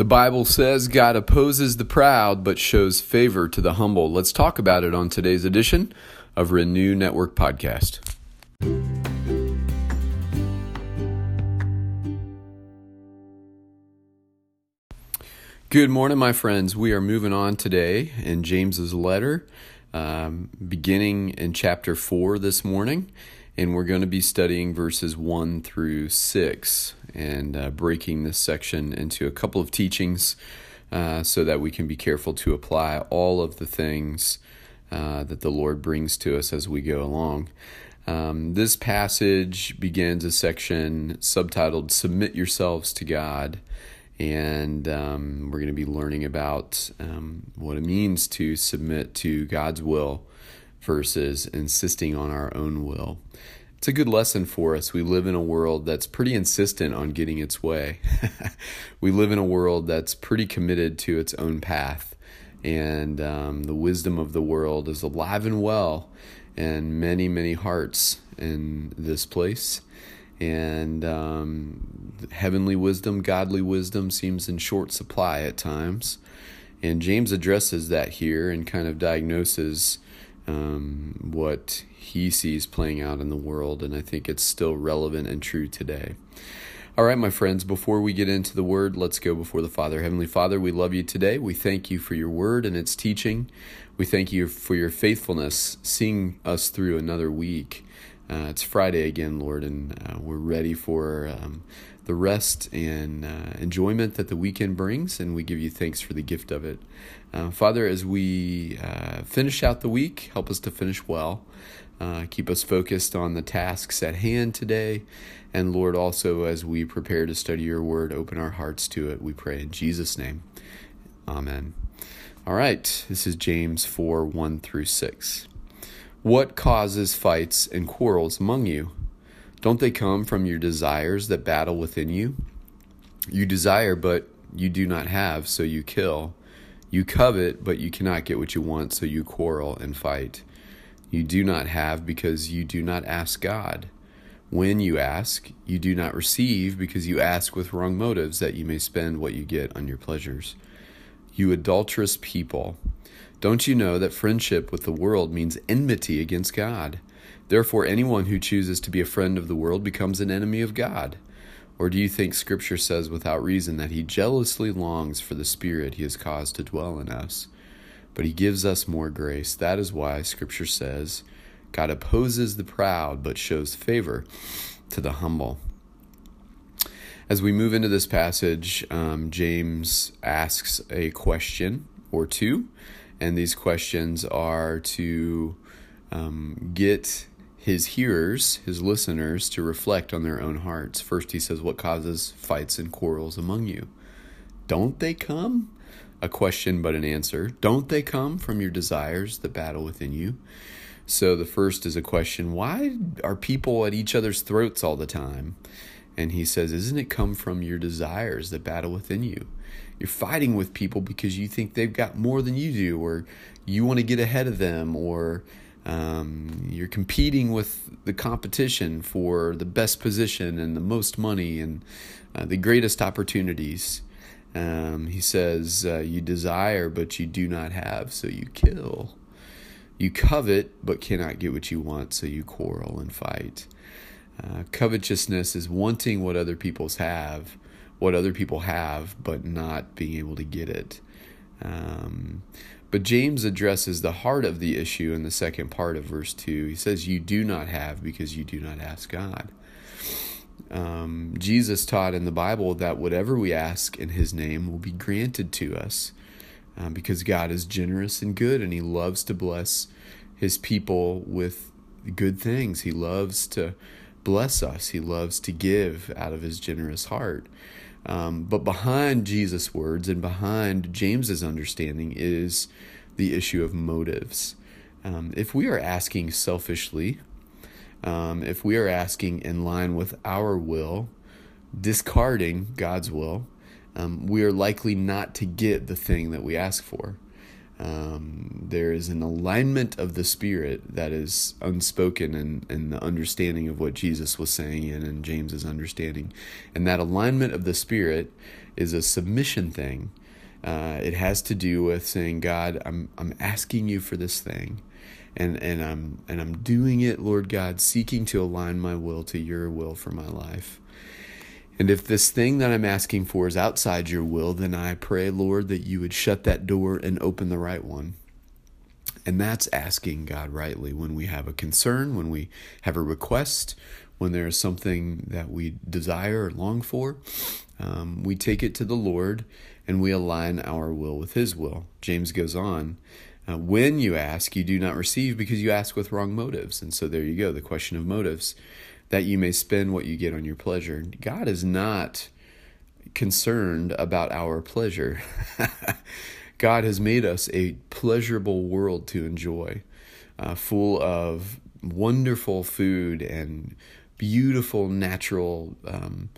The Bible says God opposes the proud but shows favor to the humble. Let's talk about it on today's edition of Renew Network Podcast. Good morning, my friends. We are moving on today in James's letter, um, beginning in chapter 4 this morning and we're going to be studying verses 1 through 6 and uh, breaking this section into a couple of teachings uh, so that we can be careful to apply all of the things uh, that the Lord brings to us as we go along. Um, this passage begins a section subtitled Submit Yourselves to God. And um, we're going to be learning about um, what it means to submit to God's will versus insisting on our own will. It's a good lesson for us. We live in a world that's pretty insistent on getting its way. we live in a world that's pretty committed to its own path. And um, the wisdom of the world is alive and well in many, many hearts in this place. And um, heavenly wisdom, godly wisdom seems in short supply at times. And James addresses that here and kind of diagnoses um, what he sees playing out in the world, and I think it's still relevant and true today. All right, my friends, before we get into the word, let's go before the Father. Heavenly Father, we love you today. We thank you for your word and its teaching. We thank you for your faithfulness, seeing us through another week. Uh, it's Friday again, Lord, and uh, we're ready for um, the rest and uh, enjoyment that the weekend brings, and we give you thanks for the gift of it. Uh, Father, as we uh, finish out the week, help us to finish well. Uh, keep us focused on the tasks at hand today. And Lord, also as we prepare to study your word, open our hearts to it, we pray in Jesus' name. Amen. All right, this is James 4 1 through 6. What causes fights and quarrels among you? Don't they come from your desires that battle within you? You desire, but you do not have, so you kill. You covet, but you cannot get what you want, so you quarrel and fight. You do not have because you do not ask God. When you ask, you do not receive because you ask with wrong motives that you may spend what you get on your pleasures. You adulterous people, don't you know that friendship with the world means enmity against God? Therefore, anyone who chooses to be a friend of the world becomes an enemy of God. Or do you think Scripture says without reason that He jealously longs for the Spirit He has caused to dwell in us? But He gives us more grace. That is why Scripture says, God opposes the proud but shows favor to the humble. As we move into this passage, um, James asks a question or two, and these questions are to um, get his hearers, his listeners, to reflect on their own hearts. First, he says, What causes fights and quarrels among you? Don't they come? A question, but an answer. Don't they come from your desires that battle within you? So the first is a question Why are people at each other's throats all the time? And he says, Isn't it come from your desires that battle within you? You're fighting with people because you think they've got more than you do, or you want to get ahead of them, or um, you're competing with the competition for the best position and the most money and uh, the greatest opportunities. Um, he says, uh, You desire, but you do not have, so you kill. You covet, but cannot get what you want, so you quarrel and fight. Uh, covetousness is wanting what other people's have, what other people have, but not being able to get it. Um, but James addresses the heart of the issue in the second part of verse 2. He says, You do not have because you do not ask God. Um, Jesus taught in the Bible that whatever we ask in his name will be granted to us um, because God is generous and good and he loves to bless his people with good things. He loves to bless us, he loves to give out of his generous heart. Um, but behind Jesus' words and behind James's understanding is the issue of motives. Um, if we are asking selfishly, um, if we are asking in line with our will, discarding God's will, um, we are likely not to get the thing that we ask for. Um, there is an alignment of the Spirit that is unspoken in, in the understanding of what Jesus was saying and in James's understanding. And that alignment of the Spirit is a submission thing. Uh, it has to do with saying, God, I'm, I'm asking you for this thing. And, and I'm and I'm doing it, Lord God, seeking to align my will to your will for my life. And if this thing that I'm asking for is outside your will, then I pray, Lord, that you would shut that door and open the right one. And that's asking God rightly when we have a concern, when we have a request, when there is something that we desire or long for. Um, we take it to the Lord and we align our will with His will. James goes on. Uh, when you ask, you do not receive because you ask with wrong motives. And so there you go, the question of motives that you may spend what you get on your pleasure. God is not concerned about our pleasure. God has made us a pleasurable world to enjoy, uh, full of wonderful food and beautiful natural um,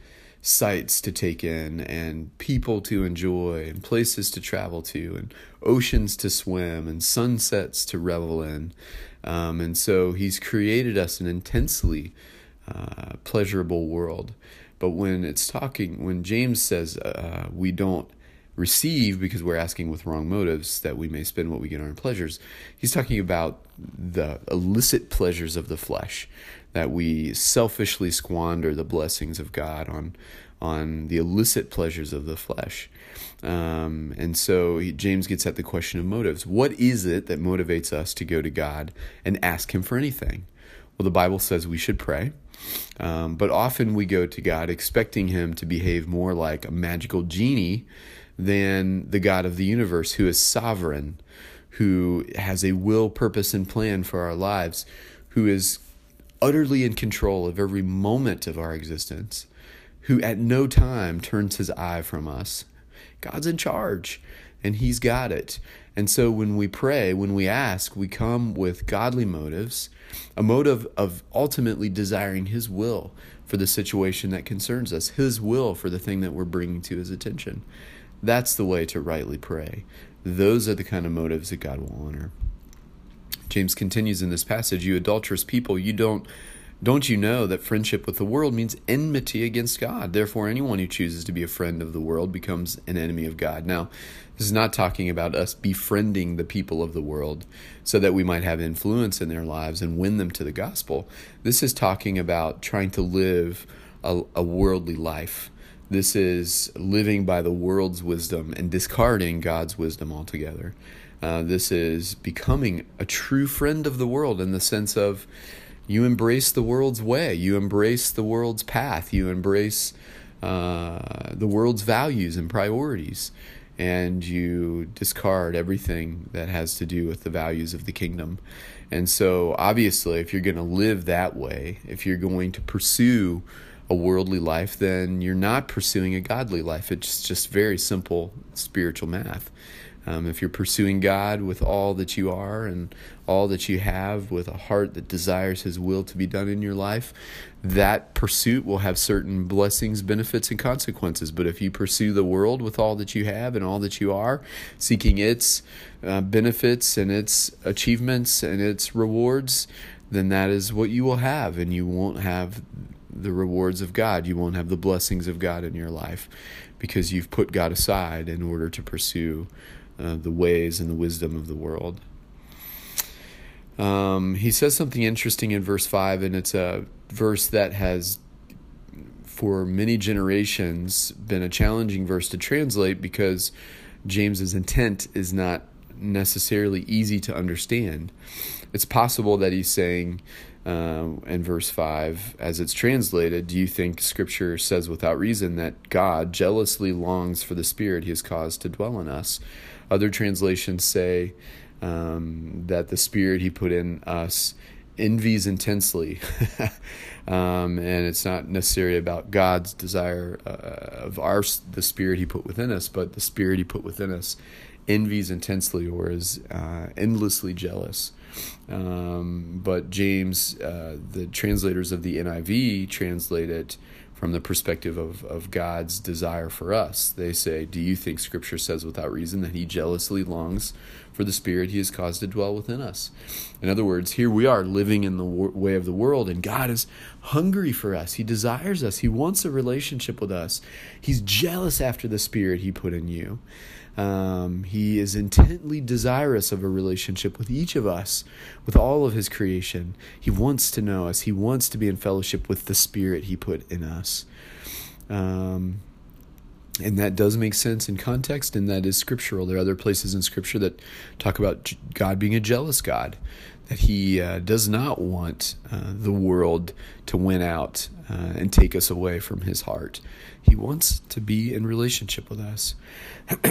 sights to take in, and people to enjoy, and places to travel to, and oceans to swim, and sunsets to revel in. Um, and so He's created us an intensely uh, pleasurable world. But when it's talking, when James says uh, we don't receive because we're asking with wrong motives that we may spend what we get on our pleasures, he's talking about the illicit pleasures of the flesh, that we selfishly squander the blessings of God on on the illicit pleasures of the flesh. Um, and so he, James gets at the question of motives. What is it that motivates us to go to God and ask Him for anything? Well, the Bible says we should pray. Um, but often we go to God expecting Him to behave more like a magical genie than the God of the universe who is sovereign, who has a will, purpose, and plan for our lives, who is utterly in control of every moment of our existence, who at no time turns his eye from us. God's in charge and he's got it. And so when we pray, when we ask, we come with godly motives, a motive of ultimately desiring his will for the situation that concerns us, his will for the thing that we're bringing to his attention. That's the way to rightly pray. Those are the kind of motives that God will honor. James continues in this passage, you adulterous people, you don't don't you know that friendship with the world means enmity against God? Therefore, anyone who chooses to be a friend of the world becomes an enemy of God. Now, this is not talking about us befriending the people of the world so that we might have influence in their lives and win them to the gospel. This is talking about trying to live a, a worldly life. This is living by the world's wisdom and discarding God's wisdom altogether. Uh, this is becoming a true friend of the world in the sense of you embrace the world's way, you embrace the world's path, you embrace uh, the world's values and priorities, and you discard everything that has to do with the values of the kingdom. And so, obviously, if you're going to live that way, if you're going to pursue a worldly life, then you're not pursuing a godly life. It's just very simple spiritual math. Um, if you're pursuing God with all that you are and all that you have, with a heart that desires His will to be done in your life, that pursuit will have certain blessings, benefits, and consequences. But if you pursue the world with all that you have and all that you are, seeking its uh, benefits and its achievements and its rewards, then that is what you will have, and you won't have the rewards of God. You won't have the blessings of God in your life because you've put God aside in order to pursue uh, the ways and the wisdom of the world. Um, he says something interesting in verse 5, and it's a verse that has, for many generations, been a challenging verse to translate because James's intent is not necessarily easy to understand. It's possible that he's saying uh, in verse 5, as it's translated, do you think Scripture says without reason that God jealously longs for the Spirit he has caused to dwell in us? Other translations say um, that the Spirit He put in us envies intensely. um, and it's not necessarily about God's desire uh, of our the Spirit He put within us, but the Spirit He put within us envies intensely or is uh, endlessly jealous. Um, but James, uh, the translators of the NIV, translate it from the perspective of, of God's desire for us. They say, Do you think Scripture says without reason that He jealously longs for the Spirit He has caused to dwell within us. In other words, here we are living in the way of the world, and God is hungry for us. He desires us. He wants a relationship with us. He's jealous after the Spirit He put in you. Um, he is intently desirous of a relationship with each of us, with all of His creation. He wants to know us. He wants to be in fellowship with the Spirit He put in us. Um, and that does make sense in context, and that is scriptural. There are other places in Scripture that talk about God being a jealous God, that He uh, does not want uh, the world to win out uh, and take us away from His heart. He wants to be in relationship with us.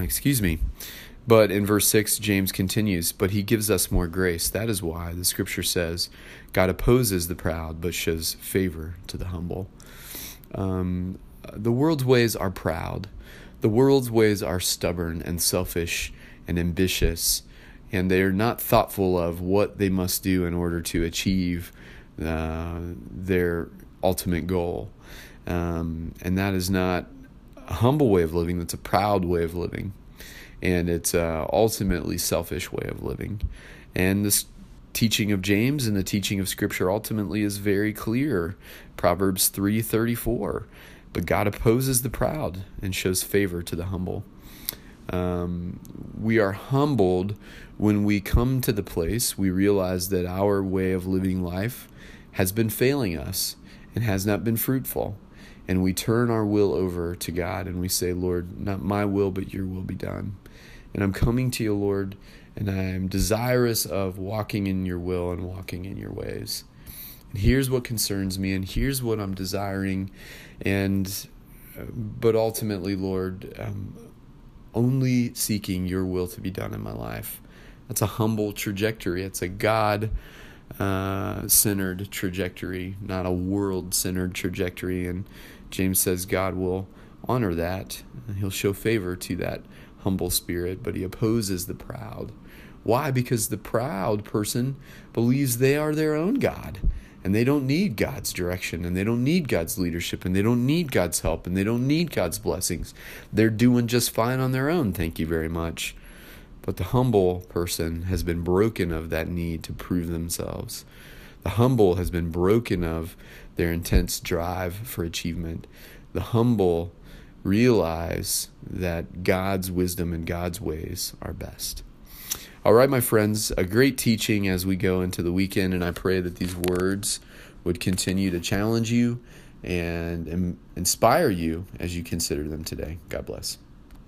Excuse me. But in verse 6, James continues, But He gives us more grace. That is why the Scripture says, God opposes the proud, but shows favor to the humble. Um, the world's ways are proud. The world's ways are stubborn and selfish and ambitious, and they are not thoughtful of what they must do in order to achieve uh, their ultimate goal. Um, and that is not a humble way of living, that's a proud way of living. And it's a ultimately selfish way of living. And this teaching of James and the teaching of Scripture ultimately is very clear. Proverbs 3:34 but God opposes the proud and shows favor to the humble. Um, we are humbled when we come to the place we realize that our way of living life has been failing us and has not been fruitful. And we turn our will over to God and we say, Lord, not my will, but your will be done. And I'm coming to you, Lord, and I am desirous of walking in your will and walking in your ways. Here's what concerns me, and here's what I'm desiring. And but ultimately lord um, only seeking your will to be done in my life. That's a humble trajectory. It's a god uh, centered trajectory not a world centered trajectory. And james says god will honor that. He'll show favor to that humble spirit but he opposes the proud why because the proud person believes they are their own god and they don't need God's direction and they don't need God's leadership and they don't need God's help and they don't need God's blessings. They're doing just fine on their own, thank you very much. But the humble person has been broken of that need to prove themselves. The humble has been broken of their intense drive for achievement. The humble realize that God's wisdom and God's ways are best. All right, my friends, a great teaching as we go into the weekend, and I pray that these words would continue to challenge you and inspire you as you consider them today. God bless.